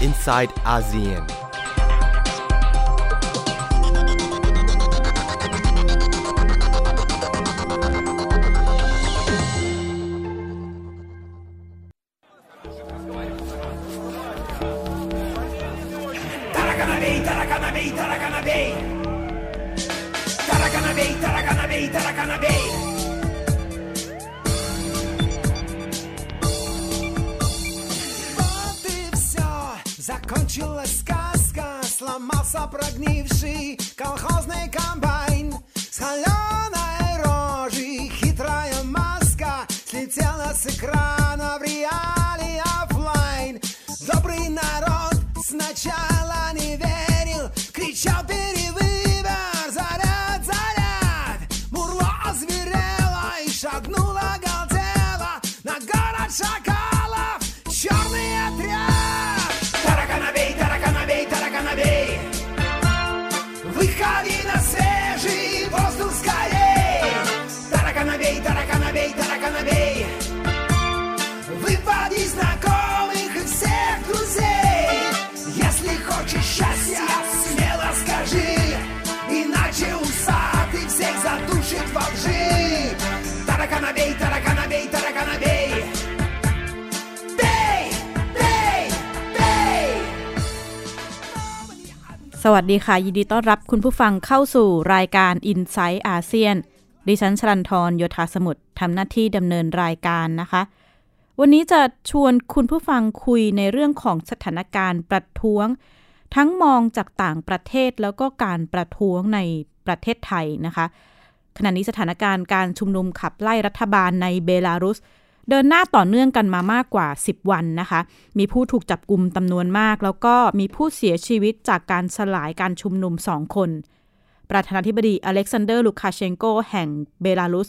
inside ASEAN. Tarakana Bay, Tarakana Bay, Tarakana Bay, Tarakana Bay, Tarakana Bay. Закончилась сказка Сломался прогнивший колхозный комбайн. С холеной рожей хитрая маска Слетела с экрана สวัสดีค่ะ ยินดีต้อนรับคุณผู้ฟังเข้าสู่รายการ i n s i ซต์อาเซียน ดิฉันชลันทรโยธาสมุทรทำหน้าที่ดำเนินรายการนะคะ วันนี้จะชวนคุณผู้ฟังคุยในเรื่องของสถานการณ์ประท้วง ทั้งมองจากต่างประเทศแล้วก็การประท้วงในประเทศไทยนะคะ ขณะนี้สถานการณ์การชุมนุมขับไล่รัฐบาลในเบลารุส เดินหน้าต่อเนื่องกันมามากกว่า 10 วันนะคะ มีผู้ถูกจับกลุ่มจำนวนมาก แล้วก็มีผู้เสียชีวิตจากการสลายการชุมนุมสองคน ประธานาธิบดีอเล็กซานเดอร์ลูคาเชนโกแห่งเบลารุส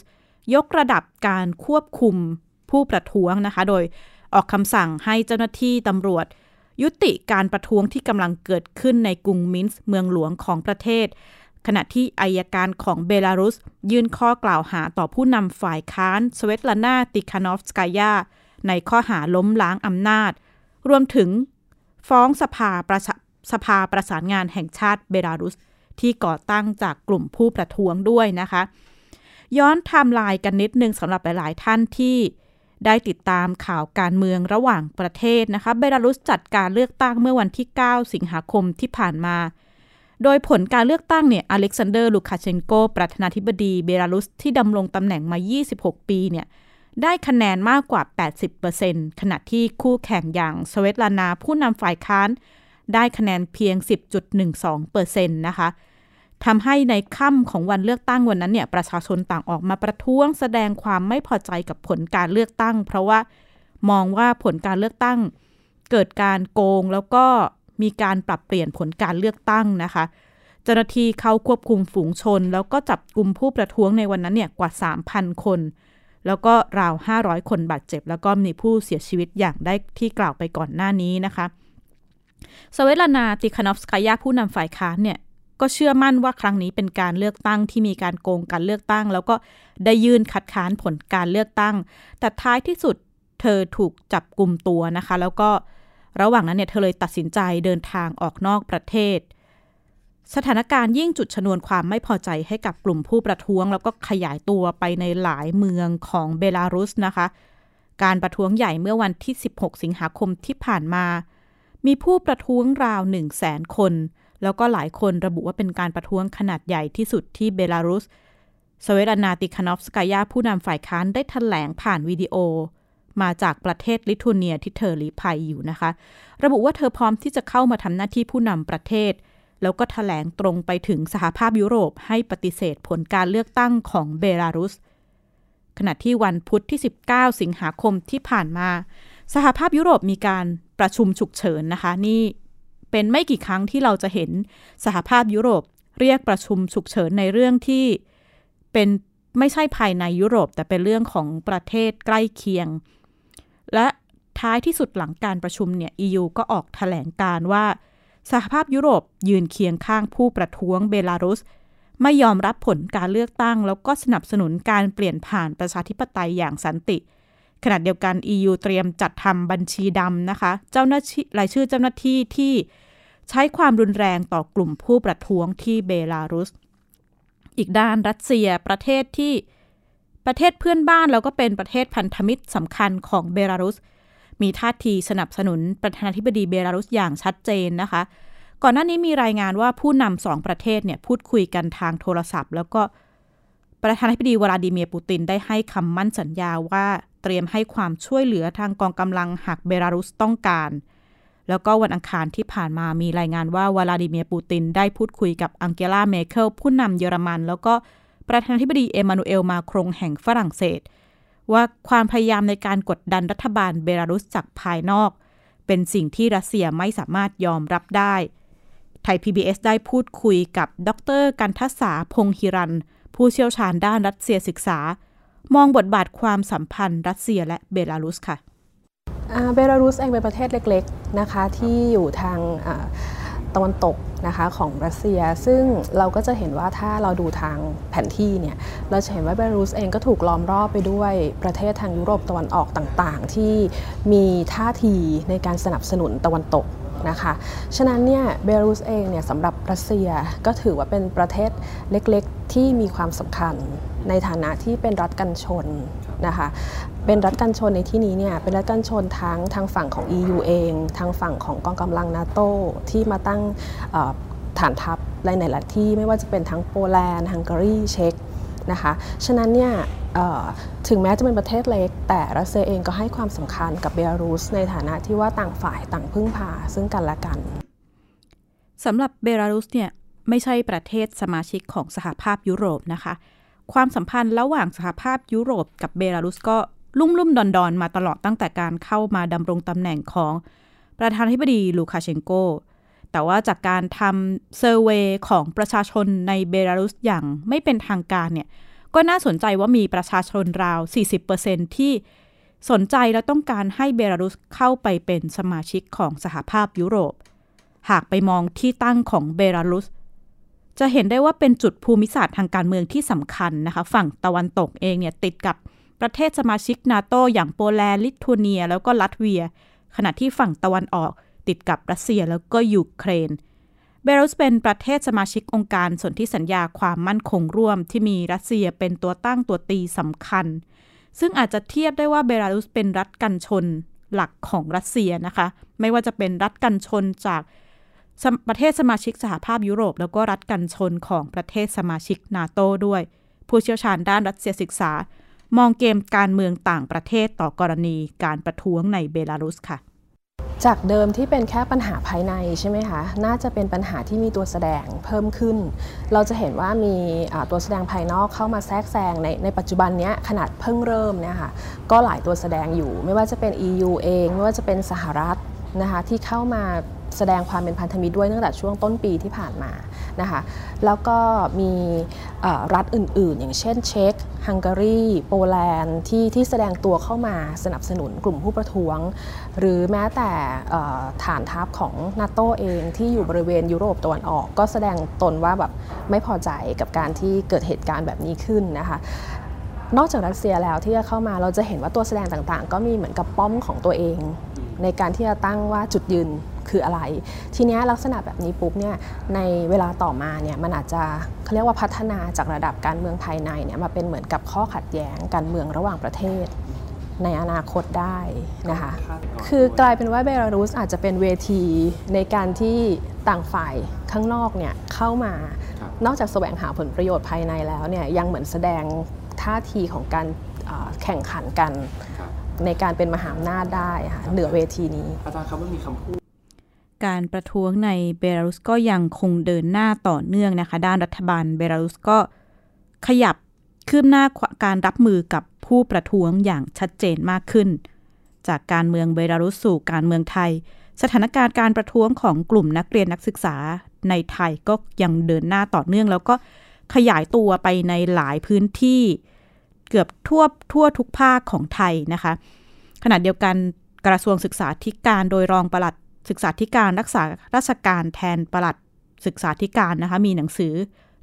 ยกระดับการควบคุมผู้ประท้วงนะคะ โดยออกคำสั่งให้เจ้าหน้าที่ตำรวจ ยุติการประท้วงที่กำลังเกิดขึ้นในกรุงมินสก์เมืองหลวงของประเทศ ขณะที่อัยการของเบลารุส ยื่นข้อกล่าวหาต่อผู้นำฝ่ายค้านสเวตลานาทิคานอฟสกายา ในข้อหาล้มล้างอำนาจ รวมถึงฟ้องสภาประสภาประสานงานแห่งชาติเบลารุส ที่ก่อตั้งจากกลุ่มผู้ประท้วงด้วยนะคะ ย้อนไทม์ไลน์กันนิดนึงสำหรับหลาย ๆ ท่านที่ได้ติดตามข่าวการเมืองระหว่างประเทศนะคะ เบลารุสจัดการเลือกตั้งเมื่อวันที่ 9 สิงหาคมที่ผ่านมา โดยผลการเลือกตั้งเนี่ยอเล็กซานเดอร์ลูคาเชนโกประธานาธิบดีเบลารุสที่ดำรงตำแหน่งมา 26 ปีเนี่ยได้คะแนนมากกว่า 80%ขณะที่คู่แข่งอย่างสเวตลานาผู้นำฝ่ายค้าน ได้คะแนนเพียง 10.12%นะคะทำให้ในค่ำของวันเลือกตั้งวันนั้นเนี่ยประชาชนต่างออกมาประท้วงแสดงความไม่พอใจกับผลการเลือกตั้ง เพราะว่ามองว่าผลการเลือกตั้งเกิดการโกงแล้วก็ มีการปรับเปลี่ยนผลการเลือกตั้งนะคะเจ้าหน้าที่เข้าควบคุมฝูงชน แล้วก็จับกลุ่มผู้ประท้วงในวันนั้นเนี่ยกว่า 3,000 คน แล้วก็ราว 500 คนบาดเจ็บ แล้วก็มีผู้เสียชีวิตอย่างได้ที่กล่าวไปก่อนหน้านี้นะคะสเวตลานาติคานอฟสกายาผู้นำฝ่ายค้านเนี่ยก็เชื่อมั่นว่าครั้งนี้เป็นการเลือกตั้งที่มีการโกงการเลือกตั้ง แล้วก็ได้ยื่นคัดค้านผลการเลือกตั้ง แต่ท้ายที่สุดเธอถูกจับกลุ่มตัวนะคะ แล้วก็ ระหว่างนั้นเนี่ยเธอเลยตัดสินใจเดินทางออกนอกประเทศ สถานการณ์ยิ่งจุดชนวนความไม่พอใจให้กับกลุ่มผู้ประท้วง แล้วก็ขยายตัวไปในหลายเมืองของเบลารุสนะคะ การประท้วงใหญ่เมื่อวันที่ 16 สิงหาคมที่ผ่านมา มีผู้ประท้วงราว1 0 0 0 0แสนคน แล้วก็หลายคนระบุว่าเป็นการประท้วงขนาดใหญ่ที่สุดที่เบลารุสสเวตานาติคานอฟสกายาผู้นำฝ่ายค้านได้ถแถลงผ่านวิดีโอ มาจากประเทศลิทัวเนียที่เธอลี้ภัยอยู่นะคะ ระบุว่าเธอพร้อมที่จะเข้ามาทำหน้าที่ผู้นำประเทศ แล้วก็ถแถลงตรงไปถึงสหภาพยุโรปให้ปฏิเสธผลการเลือกตั้งของเบลารุส ขณะที่วันพุธที่ 19 สิงหาคมที่ผ่านมา สหภาพยุโรปมีการประชุมฉุกเฉินนะคะ นี่เป็นไม่กี่ครั้งที่เราจะเห็นสหภาพยุโรปเรียกประชุมฉุกเฉินในเรื่องที่เป็นไม่ใช่ภายในยุโรป แต่เป็นเรื่องของประเทศใกล้เคียง และท้ายที่สุดหลังการประชุมเนี่ย EU ก็ออกแถลงการว่า สหภาพยุโรปยืนเคียงข้างผู้ประท้วงเบลารุส ไม่ยอมรับผลการเลือกตั้ง แล้วก็สนับสนุนการเปลี่ยนผ่านประชาธิปไตยอย่างสันติ ขณะเดียวกัน EU เตรียมจัดทำบัญชีดำนะคะ เจ้าหน้าที่รายชื่อเจ้าหน้าที่ที่ใช้ความรุนแรงต่อกลุ่มผู้ประท้วงที่เบลารุส อีกด้านรัสเซียประเทศที่ ประเทศเพื่อนบ้านแล้วก็เป็นประเทศพันธมิตรสำคัญของเบลารุส มีท่าทีสนับสนุนประธานาธิบดีเบลารุสอย่างชัดเจนนะคะ ก่อนหน้านี้มีรายงานว่าผู้นำสองประเทศเนี่ยพูดคุยกันทางโทรศัพท์ แล้วก็ประธานาธิบดีวลาดิเมียร์ปูตินได้ให้คำมั่นสัญญาว่าเตรียมให้ความช่วยเหลือทางกองกำลังหากเบลารุสต้องการ แล้วก็วันอังคารที่ผ่านมามีรายงานว่าวลาดิเมียร์ปูตินได้พูดคุยกับอังเกลาเมเคิลผู้นำเยอรมัน แล้วก็ ประธานาธิบดีเอมานูเอลมาครงแห่งฝรั่งเศส ว่าความพยายามในการกดดันรัฐบาลเบลารุสจากภายนอก เป็นสิ่งที่รัสเซียไม่สามารถยอมรับได้ ไทย PBS ได้พูดคุยกับดรกันทัศาพงฮิรัน ผู้เชี่ยวชาญด้านรัสเซียศึกษา มองบทบาทความสัมพันธ์รัสเซียและเบลารุสค่ะเบลารุสเองเป็นประเทศเล็ก ๆนะคะที่อยู่ทาง ตะวันตกนะคะของรัสเซีย ซึ่งเราก็จะเห็นว่าถ้าเราดูทางแผนที่เนี่ยเราจะเห็นว่าเบลารุสเองก็ถูกล้อมรอบไปด้วยประเทศทางยุโรปตะวันออกต่างๆ ที่มีท่าทีในการสนับสนุนตะวันตก นะคะ ฉะนั้นเนี่ยเบลารุสเองเนี่ยสำหรับรัสเซียก็ถือว่าเป็นประเทศเล็กๆที่มีความสำคัญในฐานะที่เป็นรัฐกันชนนะคะเป็นรัฐกันชนในที่นี้เนี่ยเป็นรัฐกันชนทั้งทางฝั่งของ EU เอง ทางฝั่งของกองกำลังนาโต้ที่มาตั้งฐานทัพในหลายที่ไม่ว่าจะเป็นทั้งโปแลนด์ฮังการีเช็กนะคะ ฉะนั้นเนี่ย ถึงแม้จะเป็นประเทศเล็ก แต่รัสเซียเองก็ให้ความสำคัญกับเบลารุส ในฐานะที่ว่าต่างฝ่ายต่างพึ่งพาซึ่งกันและกันสำหรับเบลารุสเนี่ยไม่ใช่ประเทศสมาชิกของสหภาพยุโรปนะคะ ความสัมพันธ์ระหว่างสหภาพยุโรปกับเบลารุสก็ลุ่มลุ่มดอนดอนมาตลอดตั้งแต่การเข้ามาดำรงตำแหน่งของประธานาธิบดีลูคาเชนโก แต่ว่าจากการทำ survey ของประชาชนในเบลารุสอย่างไม่เป็นทางการเนี่ย ก็น่าสนใจว่ามีประชาชนราว 40%ที่สนใจและต้องการให้เบลารุสเข้าไปเป็นสมาชิกของสหภาพยุโรป หากไปมองที่ตั้งของเบลารุส จะเห็นได้ว่าเป็นจุดภูมิศาสตร์ทางการเมืองที่สำคัญนะคะ ฝั่งตะวันตกเองเนี่ยติดกับประเทศสมาชิกนาโตอย่างโปแลนด์ ลิทัวเนีย แล้วก็ลัตเวีย ขณะที่ฝั่งตะวันออกติดกับรัสเซียแล้วก็ยูเครนเบลารุสเป็นประเทศสมาชิกองค์การสนธิสัญญาความมั่นคงร่วมที่มีรัสเซียเป็นตัวตั้งตัวตีสำคัญ ซึ่งอาจจะเทียบได้ว่าเบลารุสเป็นรัฐกันชนหลักของรัสเซียนะคะ ไม่ว่าจะเป็นรัฐกันชนจากประเทศสมาชิกสหภาพยุโรป แล้วก็รัฐกันชนของประเทศสมาชิกนาโตด้วย ผู้เชี่ยวชาญด้านรัสเซียศึกษา มองเกมการเมืองต่างประเทศต่อกรณีการประท้วงในเบลารุสค่ะ จากเดิมที่เป็นแค่ปัญหาภายในใช่ไหมคะ น่าจะเป็นปัญหาที่มีตัวแสดงเพิ่มขึ้น เราจะเห็นว่ามีตัวแสดงภายนอกเข้ามาแทรกแซงในในปัจจุบันนี้ขนาดเพิ่งเริ่มเนี่ยค่ะ ก็หลายตัวแสดงอยู่ ไม่ว่าจะเป็น EU เอง ไม่ว่าจะเป็นสหรัฐนะคะที่เข้ามา แสดงความเป็นพันธมิตรด้วยตั้งแต่ช่วงต้นปีที่ผ่านมานะคะแล้วก็มีรัฐอื่น ๆ อย่างเช่นเช็กฮังการีโปแลนด์ที่ที่แสดงตัวเข้ามาสนับสนุนกลุ่มผู้ประท้วง หรือแม้แต่ฐานทัพของนาโตเองที่อยู่บริเวณยุโรปตะวันออก ก็แสดงตนว่าแบบไม่พอใจกับการที่เกิดเหตุการณ์แบบนี้ขึ้นนะคะนอกจากรัสเซียแล้วที่จะเข้ามาเราจะเห็นว่าตัวแสดงต่างๆ ก็มีเหมือนกับป้อมของตัวเอง ในการที่จะตั้งว่าจุดยืน คืออะไร ทีนี้ลักษณะแบบนี้ปุ๊บเนี่ยในเวลาต่อมาเนี่ยมันอาจจะเขาเรียกว่าพัฒนาจากระดับการเมืองภายในเนี่ยมาเป็นเหมือนกับข้อขัดแย้งการเมืองระหว่างประเทศในอนาคตได้นะคะ คือกลายเป็นว่าเบลารุสอาจจะเป็นเวทีในการที่ต่างฝ่ายข้างนอกเนี่ยเข้ามา นอกจากแสวงหาผลประโยชน์ภายในแล้วเนี่ยยังเหมือนแสดงท่าทีของการแข่งขันกันในการเป็นมหาอำนาจได้ค่ะเหนือเวทีนี้ อาจารย์ครับมันมีคำพูด การประท้วงในเบลารุสก็ยังคงเดินหน้าต่อเนื่องนะคะ ด้านรัฐบาลเบลารุสก็ขยับคืบหน้าการรับมือกับผู้ประท้วงอย่างชัดเจนมากขึ้น จากการเมืองเบลารุสสู่การเมืองไทย สถานการณ์การประท้วงของกลุ่มนักเรียนนักศึกษาในไทยก็ยังเดินหน้าต่อเนื่อง แล้วก็ขยายตัวไปในหลายพื้นที่เกือบทั่วทั่วทุกภาคของไทยนะคะ ขณะเดียวกันกระทรวงศึกษาธิการโดยรองปลัด ศึกษาธิการรักษาราชการแทนปลัดศึกษาธิการนะคะมีหนังสือ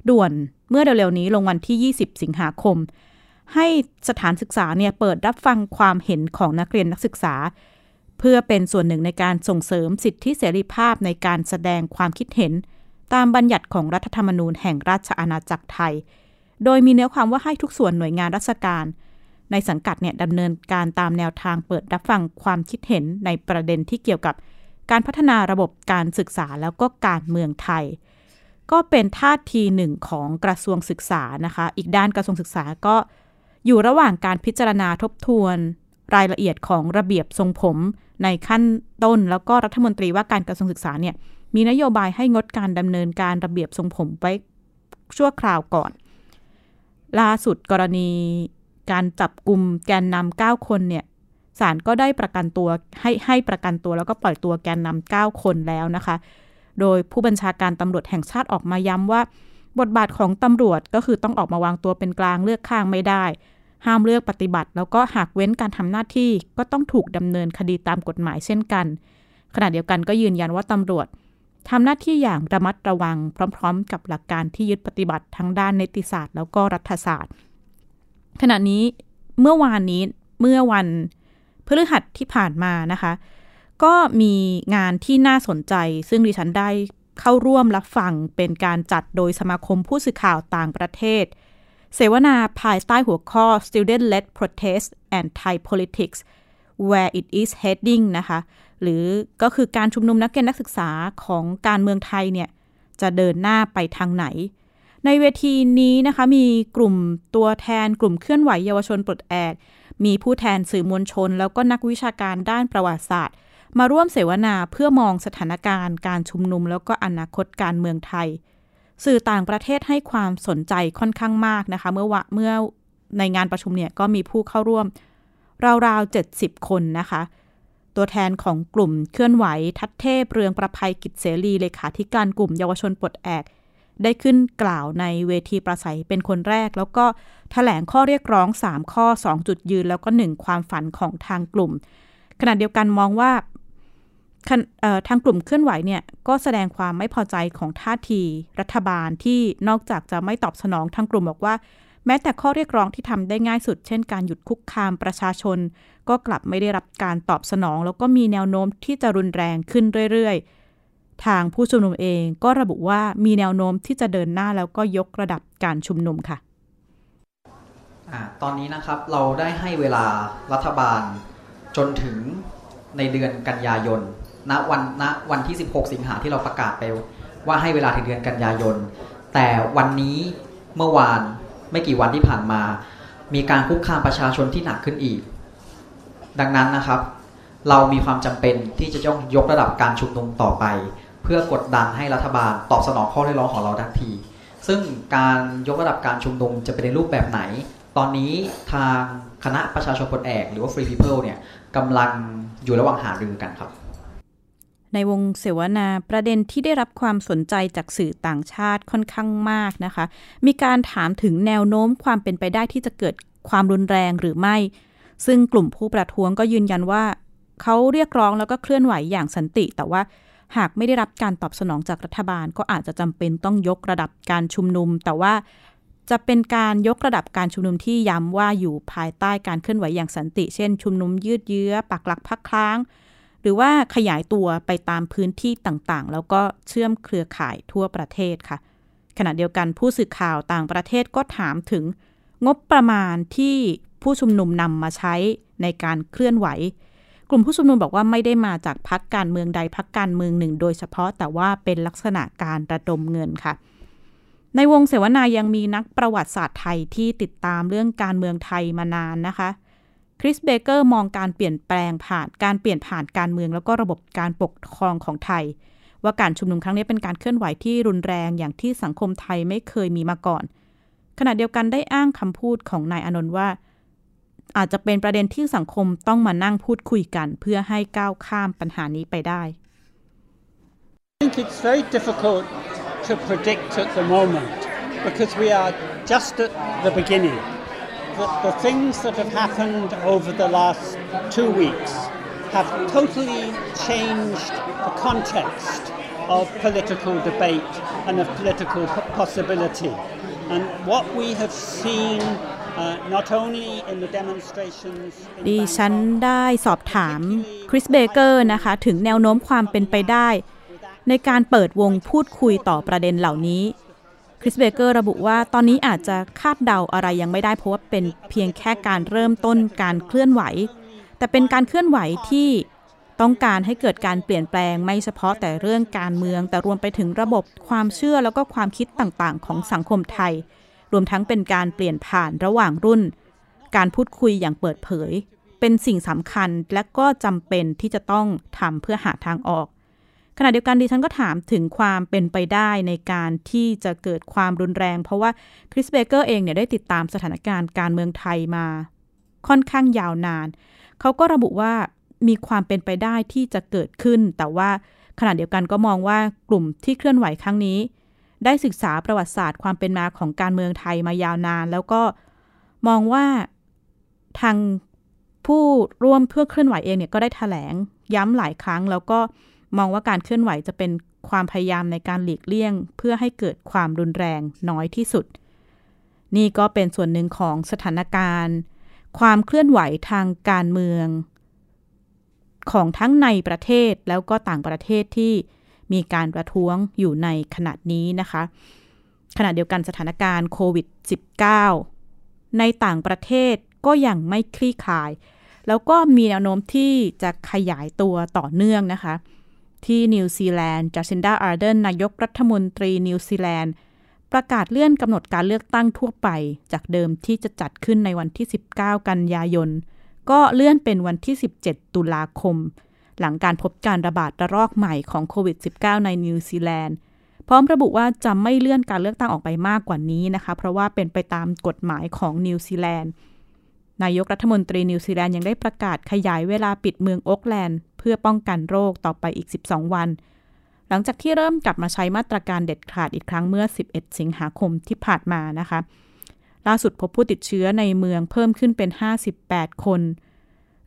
ด่วนเมื่อเร็วๆนี้ลงวันที่ 20 สิงหาคม ให้สถานศึกษาเนี่ยเปิดรับฟังความเห็นของนักเรียนนักศึกษา เพื่อเป็นส่วนหนึ่งในการส่งเสริมสิทธิเสรีภาพในการแสดงความคิดเห็น ตามบัญญัติของรัฐธรรมนูญแห่งราชอาณาจักรไทย โดยมีเนื้อความว่าให้ทุกส่วนหน่วยงานราชการ ในสังกัดเนี่ยดำเนินการตามแนวทางเปิดรับฟังความคิดเห็นในประเด็นที่เกี่ยวกับ การพัฒนาระบบการศึกษาแล้วก็การเมืองไทย ก็เป็นท่าทีหนึ่งของกระทรวงศึกษานะคะ อีกด้านกระทรวงศึกษาก็อยู่ระหว่างการพิจารณาทบทวน รายละเอียดของระเบียบทรงผม ในขั้นต้น แล้วก็รัฐมนตรีว่าการกระทรวงศึกษาเนี่ยมีนโยบายให้งดการดำเนินการระเบียบทรงผมไว้ชั่วคราวก่อน ล่าสุดกรณีการจับกลุ่มแกนนำเก้าคนเนี่ย ศาลก็ได้ประกันตัวให้ให้ประกันตัวแล้วก็ปล่อยตัวแกนนำเก้าคนแล้วนะคะ โดยผู้บัญชาการตำรวจแห่งชาติออกมาย้ำว่า บทบาทของตำรวจก็คือต้องออกมาวางตัวเป็นกลางเลือกข้างไม่ได้ ห้ามเลือกปฏิบัติ แล้วก็หากเว้นการทำหน้าที่ก็ต้องถูกดำเนินคดีตามกฎหมายเช่นกัน ขณะเดียวกันก็ยืนยันว่าตำรวจทำหน้าที่อย่างระมัดระวัง พร้อม ๆ กับหลักการที่ยึดปฏิบัติทั้งด้านนิติศาสตร์ แล้วก็รัฐศาสตร์ ขณะนี้เมื่อวานนี้เมื่อวัน พฤหัสที่ผ่านมานะคะ ก็มีงานที่น่าสนใจ ซึ่งดิฉันได้เข้าร่วมรับฟังเป็นการจัดโดยสมาคมผู้สื่อข่าวต่างประเทศ เสวนาภายใต้หัวข้อ Student-led Protest and Thai Politics Where it is heading นะคะ หรือก็คือการชุมนุมนักเรียนนักศึกษาของการเมืองไทยเนี่ยจะเดินหน้าไปทางไหน ในเวทีนี้นะคะมีกลุ่มตัวแทนกลุ่มเคลื่อนไหวเยาวชนปลดแอก มีผู้แทนสื่อมวลชน แล้วก็นักวิชาการด้านประวัติศาสตร์ มาร่วมเสวนาเพื่อมองสถานการณ์ การชุมนุม แล้วก็อนาคตการเมืองไทย สื่อต่างประเทศให้ความสนใจค่อนข้างมากนะคะ เมื่อวะเมื่อในงานประชุมเนี่ยก็มีผู้เข้าร่วม ราวๆ 70 คนนะคะ ตัวแทนของกลุ่มเคลื่อนไหว ทัดเทพเรืองประภัยกิจเสรีเลขาธิการกลุ่มเยาวชนปลดแอก ได้ขึ้นกล่าวในเวทีประสัยเป็นคนแรก แล้วก็ถแถลงข้อเรียกร้อง 3 ข้อ 2 จุดยืน แล้วก็ 1 ความฝันของทางกลุ่ม ขณะเดียวกันมองว่าทางกลุ่มเคลื่อนไหวเนี่ยก็แสดงความไม่พอใจของท่าทีรัฐบาลที่นอกจากจะไม่ตอบสนองทางกลุ่มบอกว่า แม้แต่ข้อเรียกร้องที่ทำได้ง่ายสุด เช่นการหยุดคุกคามประชาชน ก็กลับไม่ได้รับการตอบสนอง แล้วก็มีแนวโน้มที่จะรุนแรงขึ้นเรื่อยๆ ทางผู้ชุมนุมเองก็ระบุว่ามีแนวโน้มที่จะเดินหน้าแล้วก็ยกระดับการชุมนุมค่ะอตอนนี้นะครับเราได้ให้เวลารัฐบาลจนถึงในเดือนกันยายน ณ วันณวันที่ 16 สิงหาที่เราประกาศไปว่าให้เวลาถึงเดือนกันยายน แต่วันนี้เมื่อวานไม่กี่วันที่ผ่านมา มีการคุกคามประชาชนที่หนักขึ้นอีก ดังนั้นนะครับ เรามีความจำเป็นที่จะต้องยกระดับการชุมนุมต่อไป พื่อกดดันให้รัฐบาลตอบสนองข้อเรียกร้องของเราทันที ซึ่งการยกระดับการชุมนุมจะเป็นในรูปแบบไหน ตอนนี้ทางคณะประชาชนปลดแอก หรือว่า Free People เนี่ยกำลังอยู่ระหว่างหารือกันครับ ในวงเสวนาประเด็นที่ได้รับความสนใจจากสื่อต่างชาติค่อนข้างมากนะคะ มีการถามถึงแนวโน้มความเป็นไปได้ที่จะเกิดความรุนแรงหรือไม่ ซึ่งกลุ่มผู้ประท้วงก็ยืนยันว่าเขาเรียกร้องแล้วก็เคลื่อนไหวอย่างสันติ แต่ว่า หากไม่ได้รับการตอบสนองจากรัฐบาล ก็อาจจะจำเป็นต้องยกระดับการชุมนุม แต่ว่าจะเป็นการยกระดับการชุมนุมที่ย้ำว่าอยู่ภายใต้การเคลื่อนไหวอย่างสันติ เช่น ชุมนุมยืดเยื้อ ปักหลักพักค้าง หรือว่าขยายตัวไปตามพื้นที่ต่างๆ แล้วก็เชื่อมเครือข่ายทั่วประเทศค่ะ ขณะเดียวกันผู้สื่อข่าวต่างประเทศก็ถามถึงงบประมาณที่ผู้ชุมนุมนำมาใช้ในการเคลื่อนไหว กลุ่มผู้ชุมนุมบอกว่าไม่ได้มาจากพักการเมืองใดพักการเมืองหนึ่ง โดยเฉพาะแต่ว่าเป็นลักษณะการระดมเงินค่ะ ในวงเสวนายังมีนักประวัติศาสตร์ไทยที่ติดตามเรื่องการเมืองไทยมานานนะคะคริสเบเกอร์มองการเปลี่ยนแปลงผ่านการเปลี่ยนผ่านการเมือง แล้วก็ระบบการปกครองของไทย ว่าการชุมนุมครั้งนี้เป็นการเคลื่อนไหวที่รุนแรงอย่างที่สังคมไทยไม่เคยมีมาก่อน ขณะเดียวกันได้อ้างคำพูดของนายอนนท์ว่า อาจจะเป็นประเด็นที่สังคมต้องมานั่งพูดคุยกัน เพื่อให้ก้าวข้ามปัญหานี้ไปได้ I think it's very difficult to predict at the moment because we are just at the beginning. the, the things that have happened over the last two weeks have totally changed the context of political debate and of political possibility. And what we have seen uh, not only in the demonstrations ดิ in ฉัน Bangkok, ได้สอบถามคริสเบเกอร์นะคะ ถึงแนวโน้มความเป็นไปได้ ในการเปิดวงพูดคุยต่อประเด็นเหล่านี้คริสเบเกอร์ระบุว่าตอนนี้อาจจะคาดเดาอะไรยังไม่ได้เพราะว่าเป็นเพียงแค่การเริ่มต้นการเคลื่อนไหว แต่เป็นการเคลื่อนไหวที่ต้องการให้เกิดการเปลี่ยนแปลงไม่เฉพาะแต่เรื่องการเมือง แต่รวมไปถึงระบบความเชื่อแล้วก็ความคิดต่างๆ ของสังคมไทย รวมทั้งเป็นการเปลี่ยนผ่านระหว่างรุ่น การพูดคุยอย่างเปิดเผย เป็นสิ่งสำคัญและก็จำเป็นที่จะต้องทำเพื่อหาทางออก ขณะเดียวกันดิฉันก็ถามถึงความเป็นไปได้ในการที่จะเกิดความรุนแรง เพราะว่าคริสเบเกอร์เองเนี่ยได้ติดตามสถานการณ์การเมืองไทยมา ค่อนข้างยาวนาน เขาก็ระบุว่ามีความเป็นไปได้ที่จะเกิดขึ้น แต่ว่าขณะเดียวกันก็มองว่ากลุ่มที่เคลื่อนไหวครั้งนี้ ได้ศึกษาประวัติศาสตร์ความเป็นมาของการเมืองไทยมายาวนาน แล้วก็มองว่าทางผู้ร่วมเพื่อเคลื่อนไหวเองเนี่ยก็ได้แถลงย้ำหลายครั้ง แล้วก็มองว่าการเคลื่อนไหวจะเป็นความพยายามในการหลีกเลี่ยง เพื่อให้เกิดความรุนแรงน้อยที่สุด นี่ก็เป็นส่วนหนึ่งของสถานการณ์ ความเคลื่อนไหวทางการเมือง ของทั้งในประเทศแล้วก็ต่างประเทศที่ มีการประท้วงอยู่ในขณะนี้นะคะ ขณะเดียวกันสถานการณ์โควิด -19 ในต่างประเทศก็ยังไม่คลี่คลาย แล้วก็มีแนวโน้มที่จะขยายตัวต่อเนื่องนะคะ ที่นิวซีแลนด์จาซินดาอาร์เดิร์นนายกรัฐมนตรีนิวซีแลนด์ประกาศเลื่อนกำหนดการเลือกตั้งทั่วไป จากเดิมที่จะจัดขึ้นในวันที่ 19 กันยายน ก็เลื่อนเป็นวันที่ 17 ตุลาคม หลังการพบการระบาดระลอกใหม่ของโควิด -19 ในนิวซีแลนด์ พร้อมระบุว่าจะไม่เลื่อนการเลือกตั้งออกไปมากกว่านี้นะคะ เพราะว่าเป็นไปตามกฎหมายของนิวซีแลนด์ นายกรัฐมนตรีนิวซีแลนด์ยังได้ประกาศขยายเวลาปิดเมืองโอ๊คแลนด์ เพื่อป้องกันโรคต่อไปอีก 12 วัน หลังจากที่เริ่มกลับมาใช้มาตรการเด็ดขาดอีกครั้งเมื่อ 11 สิงหาคมที่ผ่านมานะคะ ล่าสุดพบผู้ติดเชื้อในเมืองเพิ่มขึ้นเป็น 58 คน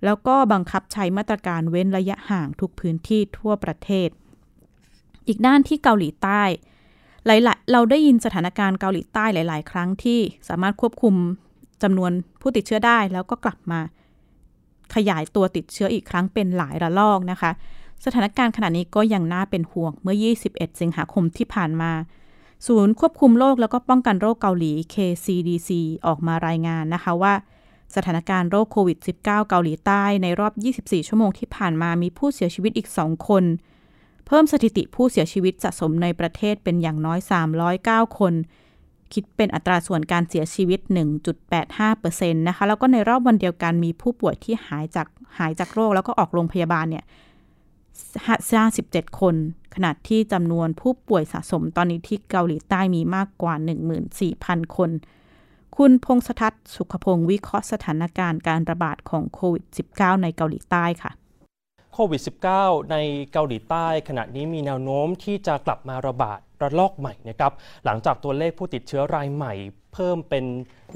แล้วก็บังคับใช้มาตรการเว้นระยะห่างทุกพื้นที่ทั่วประเทศ อีกด้านที่เกาหลีใต้หลายๆเราได้ยินสถานการณ์เกาหลีใต้หลาย ๆ ครั้งที่สามารถควบคุมจำนวนผู้ติดเชื้อได้ แล้วก็กลับมาขยายตัวติดเชื้ออีกครั้งเป็นหลายระลอกนะคะ สถานการณ์ขณะนี้ก็ยังน่าเป็นห่วงเมื่อ 21 สิงหาคมที่ผ่านมา ศูนย์ควบคุมโรคแล้วก็ป้องกันโรคเกาหลี KCDC ออกมารายงานนะคะว่า สถานการณ์โรคโควิด -19 เกาหลีใต้ในรอบ 24 ชั่วโมงที่ผ่านมามีผู้เสียชีวิตอีก 2 คน เพิ่มสถิติผู้เสียชีวิตสะสมในประเทศเป็นอย่างน้อย 309 คน คิดเป็นอัตราส่วนการเสียชีวิต 1.85%นะคะ แล้วก็ในรอบวันเดียวกันมีผู้ป่วยที่หายจากหายจากโรคแล้วก็ออกโรงพยาบาลเนี่ย57 คน ขณะที่จำนวนผู้ป่วยสะสมตอนนี้ที่เกาหลีใต้มีมากกว่า 14,000 คน คุณพงษทัศน์สุขพงศ์วิเคราะห์สถานการณ์การระบาดของโควิด -19 ในเกาหลีใต้ค่ะโควิด -19 ในเกาหลีใต้ขณะนี้มีแนวโน้มที่จะกลับมาระบาด ระลอกใหม่นะครับหลังจากตัวเลขผู้ติดเชื้อรายใหม่ เพิ่มเป็น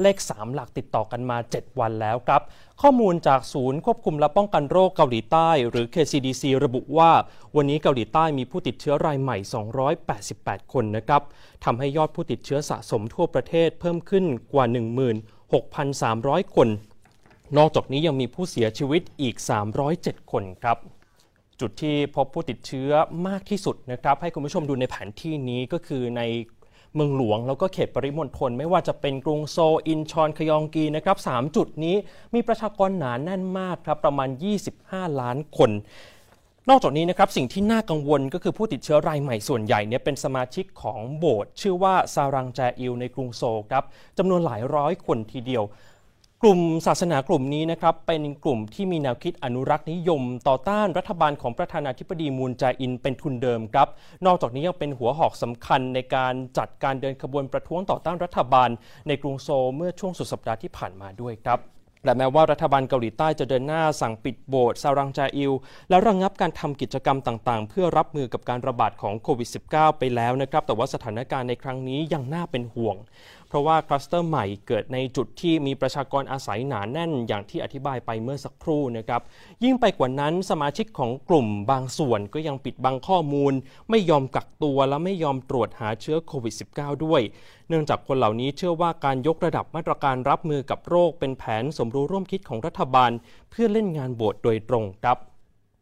เลข 3 หลักติดต่อกันมา 7 วันแล้วครับ ข้อมูลจากศูนย์ควบคุมและป้องกันโรคเกาหลีใต้ หรือ KCDC ระบุว่า วันนี้เกาหลีใต้มีผู้ติดเชื้อรายใหม่ 288 คนนะครับทำให้ยอดผู้ติดเชื้อสะสมทั่วประเทศเพิ่มขึ้นกว่า 16,300 คน นอกจากนี้ยังมีผู้เสียชีวิตอีก 307 คนครับ จุดที่พบผู้ติดเชื้อมากที่สุดนะครับ ให้คุณผู้ชมดูในแผนที่นี้ก็คือในเมืองหลวงแล้วก็เขตปริมณฑลไม่ว่าจะเป็นกรุงโซลอินชอนคยองกีนะครับสามจุดนี้มีประชากรหนาแน่นมากครับประมาณ 25 ล้านคน นอกจากนี้นะครับสิ่งที่น่ากังวลก็คือผู้ติดเชื้อรายใหม่ส่วนใหญ่เนี่ยเป็นสมาชิกของโบสถ์ชื่อว่าซารังแจอิลในกรุงโซครับจำนวนหลายร้อยคนทีเดียว กลุ่มศาสนากลุ่มนี้นะครับเป็นกลุ่มที่มีแนวคิดอนุรักษ์นิยม ต่อต้านรัฐบาลของประธานาธิบดีมูนแจอินเป็นทุนเดิมครับ นอกจากนี้ยังเป็นหัวหอกสำคัญในการจัดการเดินขบวนประท้วงต่อต้านรัฐบาล ในกรุงโซลเมื่อช่วงสุดสัปดาห์ที่ผ่านมาด้วยครับและแม้ว่ารัฐบาลเกาหลีใต้จะเดินหน้าสั่งปิดโบสถ์ซารังจาอิล และระงงับการทำกิจกรรมต่างๆ เพื่อรับมือกับการระบาดของโควิด -19 ไปแล้วนะครับ แต่ว่าสถานการณ์ในครั้งนี้ยังน่าเป็นห่วงเพราะว่าคลัสเตอร์ใหม่เกิดในจุดที่มีประชากรอาศัยหนาแน่นอย่างที่อธิบายไปเมื่อสักครู่นะครับ ยิ่งไปกว่านั้นสมาชิกของกลุ่มบางส่วนก็ยังปิดบังข้อมูล ไม่ยอมกักตัวและไม่ยอมตรวจหาเชื้อโควิด -19 ด้วย เนื่องจากคนเหล่านี้เชื่อว่าการยกระดับมาตรการรับมือกับโรคเป็นแผนสมรู้ร่วมคิดของรัฐบาล เพื่อเล่นงานโบสโดยตรงครับ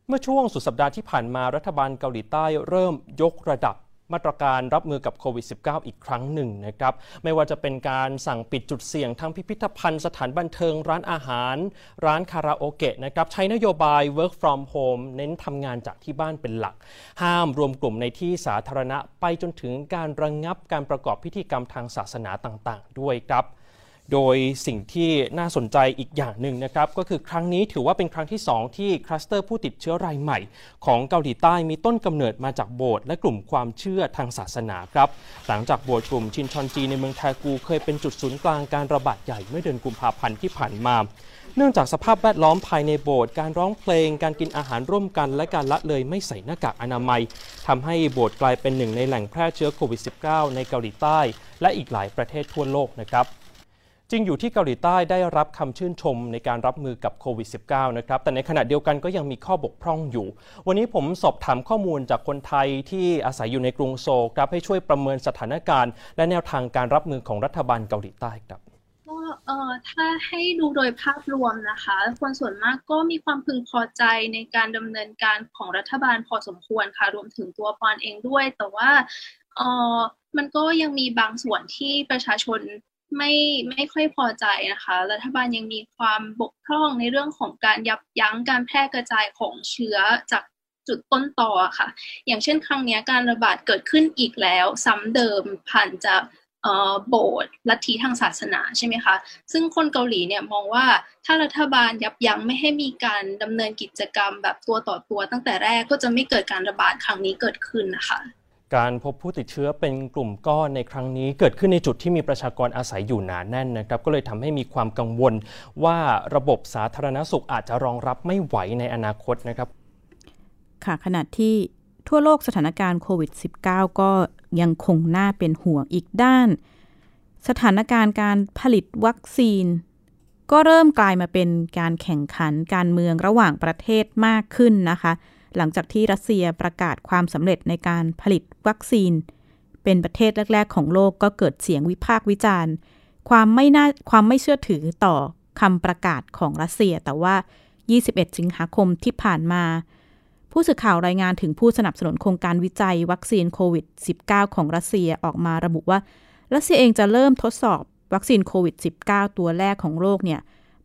เมื่อช่วงสุดสัปดาห์ที่ผ่านมารัฐบาลเกาหลีใต้เริ่มยกระดับ มาตรการรับมือกับโควิด -19 อีกครั้งหนึ่งนะครับ ไม่ว่าจะเป็นการสั่งปิดจุดเสี่ยงทั้งพิพิธภัณฑ์สถานบันเทิงร้านอาหาร ร้านคาราโอเกะนะครับใช้นโยบาย work from home เน้นทำงานจากที่บ้านเป็นหลัก ห้ามรวมกลุ่มในที่สาธารณะไปจนถึงการระงงับการประกอบพิธีกรรมทางศาสนาต่างๆ ด้วยครับ โดยสิ่งที่น่าสนใจอีกอย่างหนึ่งนะครับ ก็คือครั้งนี้ถือว่าเป็นครั้งที่ 2 ที่คลัสเตอร์ผู้ติดเชื้อรายใหม่ ของเกาหลีใต้มีต้นกำเนิดมาจากโบสถ์และกลุ่มความเชื่อทางศาสนาครับ หลังจากโบสถ์กลุ่มชินชอนจีในเมืองแทกูเคยเป็นจุดศูนย์กลางการระบาดใหญ่เมื่อเดือนกุมภาพันธ์ที่ผ่านมาเนื่องจากสภาพแวดล้อมภายในโบสถ์การร้องเพลง การกินอาหารร่วมกัน และการละเลยไม่ใส่หน้ากากอนามัยทำให้โบสถ์กลายเป็นหนึ่งในแหล่งแพร่เชื้อโควิด -19 ในเกาหลีใต้ และอีกหลายประเทศทั่วโลกนะครับ จริงอยู่ที่เกาหลีใต้ได้รับคำชื่นชมในการรับมือกับโควิด -19 นะครับ แต่ในขณะเดียวกันก็ยังมีข้อบกพร่องอยู่ วันนี้ผมสอบถามข้อมูลจากคนไทยที่อาศัยอยู่ในกรุงโซลครับให้ช่วยประเมินสถานการณ์ และแนวทางการรับมือของรัฐบาลเกาหลีใต้ครับก็เอ่อถ้าให้ดูโดยภาพรวมนะคะ คนส่วนมากก็มีความพึงพอใจในการดำเนินการของรัฐบาลพอสมควรค่ะ รวมถึงตัวปอนเองด้วย แต่ว่าเอ่อมันก็ยังมีบางส่วนที่ประชาชน ไม่ไม่ค่อยพอใจนะคะ รัฐบาลยังมีความบกพร่องในเรื่องของการยับยั้งการแพร่กระจายของเชื้อจากจุดต้นต่อค่ะ อย่างเช่นครั้งนี้การระบาดเกิดขึ้นอีกแล้ว ซ้ำเดิมผ่านจากโบสถ์ลัทธิทางศาสนาใช่ไหมคะ ซึ่งคนเกาหลีเนี่ยมองว่าถ้ารัฐบาลยับยั้งไม่ให้มีการดำเนินกิจกรรมแบบตัวต่อตัวตั้งแต่แรกก็จะไม่เกิดการระบาดครั้งนี้เกิดขึ้นนะคะ การพบผู้ติดเชื้อเป็นกลุ่มก้อนในครั้งนี้ เกิดขึ้นในจุดที่มีประชากรอาศัยอยู่หนาแน่นนะครับ ก็เลยทำให้มีความกังวลว่าระบบสาธารณสุขอาจจะรองรับไม่ไหวในอนาคตนะครับ ค่ะขณะที่ทั่วโลกสถานการณ์โควิด -19 ก็ยังคงน่าเป็นห่วงอีกด้าน สถานการณ์การผลิตวัคซีน ก็เริ่มกลายมาเป็นการแข่งขันการเมืองระหว่างประเทศมากขึ้นนะคะ หลังจากที่รัสเซียประกาศความสำเร็จในการผลิตวัคซีน เป็นประเทศแรก ๆ ของโลกก็เกิดเสียงวิพากษ์วิจารณ์ ความไม่น่าความไม่เชื่อถือต่อคำประกาศของรัสเซีย แต่ว่า 21 สิงหาคมที่ผ่านมา ผู้สื่อข่าวรายงานถึงผู้สนับสนุนโครงการวิจัยวัคซีนโควิด -19 ของรัสเซียออกมาระบุว่า รัสเซียเองจะเริ่มทดสอบวัคซีนโควิด -19 ตัวแรกของโลกเนี่ย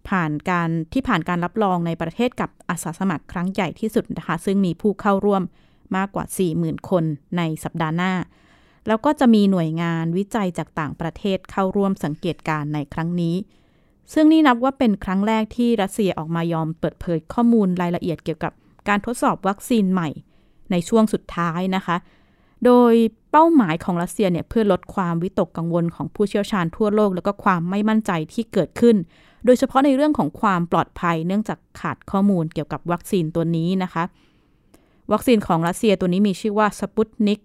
ผ่านการที่ผ่านการรับรองในประเทศกับอาสาสมัครครั้งใหญ่ที่สุดนะคะ ซึ่งมีผู้เข้าร่วมมากกว่า 40,000 คนในสัปดาห์หน้า แล้วก็จะมีหน่วยงานวิจัยจากต่างประเทศเข้าร่วมสังเกตการในครั้งนี้ ซึ่งนี่นับว่าเป็นครั้งแรกที่รัสเซียออกมายอมเปิดเผยข้อมูลรายละเอียดเกี่ยวกับการทดสอบวัคซีนใหม่ ในช่วงสุดท้ายนะคะ โดยเป้าหมายของรัสเซียเนี่ยเพื่อลดความวิตกกังวลของผู้เชี่ยวชาญทั่วโลก แล้วก็ความไม่มั่นใจที่เกิดขึ้น โดยเฉพาะในเรื่องของความปลอดภัย เนื่องจากขาดข้อมูลเกี่ยวกับวัคซีนตัวนี้นะคะ วัคซีนของรัสเซียตัวนี้มีชื่อว่าสปุตนิก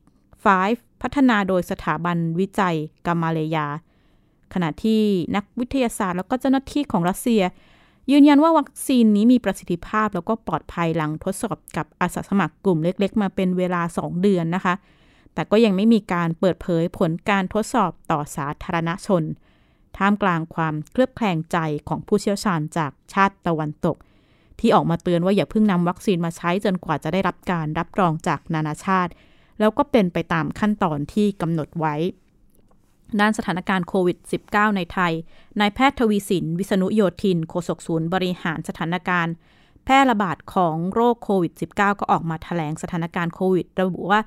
5 พัฒนาโดยสถาบันวิจัยกามาเลยา ขณะที่นักวิทยาศาสตร์แล้วก็เจ้าหน้าที่ของรัสเซีย ยืนยันว่าวัคซีนนี้มีประสิทธิภาพแล้วก็ปลอดภัยหลังทดสอบกับอาสาสมัครกลุ่มเล็กๆ มาเป็นเวลา 2 เดือนนะคะ แต่ก็ยังไม่มีการเปิดเผยผลการทดสอบต่อสาธารณชน ท่ามกลางความเคลือบแคลงใจของผู้เชี่ยวชาญจากชาติตะวันตก ที่ออกมาเตือนว่าอย่าเพิ่งนำวัคซีนมาใช้จนกว่าจะได้รับการรับรองจากนานาชาติ แล้วก็เป็นไปตามขั้นตอนที่กำหนดไว้ด้านสถานการณ์โควิด -19 ในไทย นายแพทย์ทวีสิน วิษณุโยธิน โฆษกศูนย์บริหารสถานการณ์ แพร่ระบาดของโรคโควิด -19 ก็ออกมาถแถลงสถานการณ์โควิด ระบุว่า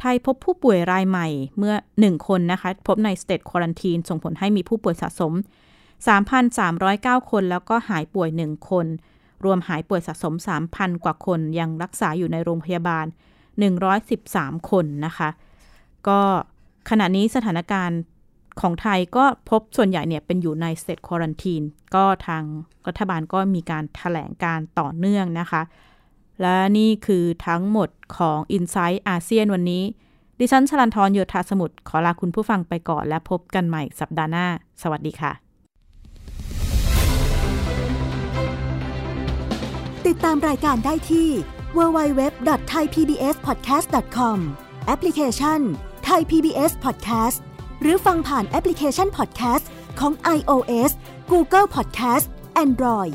ไทยพบผู้ป่วยรายใหม่เมื่อ 1 คนนะคะ พบในสเตทควอรันทีนส่งผลให้มีผู้ป่วยสะสม 3,309 คน แล้วก็หายป่วย 1 คน รวมหายป่วยสะสม 3,000 กว่าคนยังรักษาอยู่ในโรงพยาบาล 113 คนนะคะ ก็ขณะนี้สถานการณ์ของไทยก็พบส่วนใหญ่เนี่ยเป็นอยู่ในสเตทควอรันทีนก็ทางรัฐบาลก็มีการถแถลงการต่อเนื่องนะคะ และนี่คือทั้งหมดของ i n s i ซต์อาเซียนวันนี้ ดิฉันชลันทรโยธาสมุทรขอลาคุณผู้ฟังไปก่อนและพบกันใหม่สัปดาห์หน้า สวัสดีค่ะ ติดตามรายการได้ที่ www.thaipbspodcast.com แอปพลิเคชัน Thai PBS Podcast หรือฟังผ่านแอปพลิเคชัน Podcast ของ iOS Google Podcast Android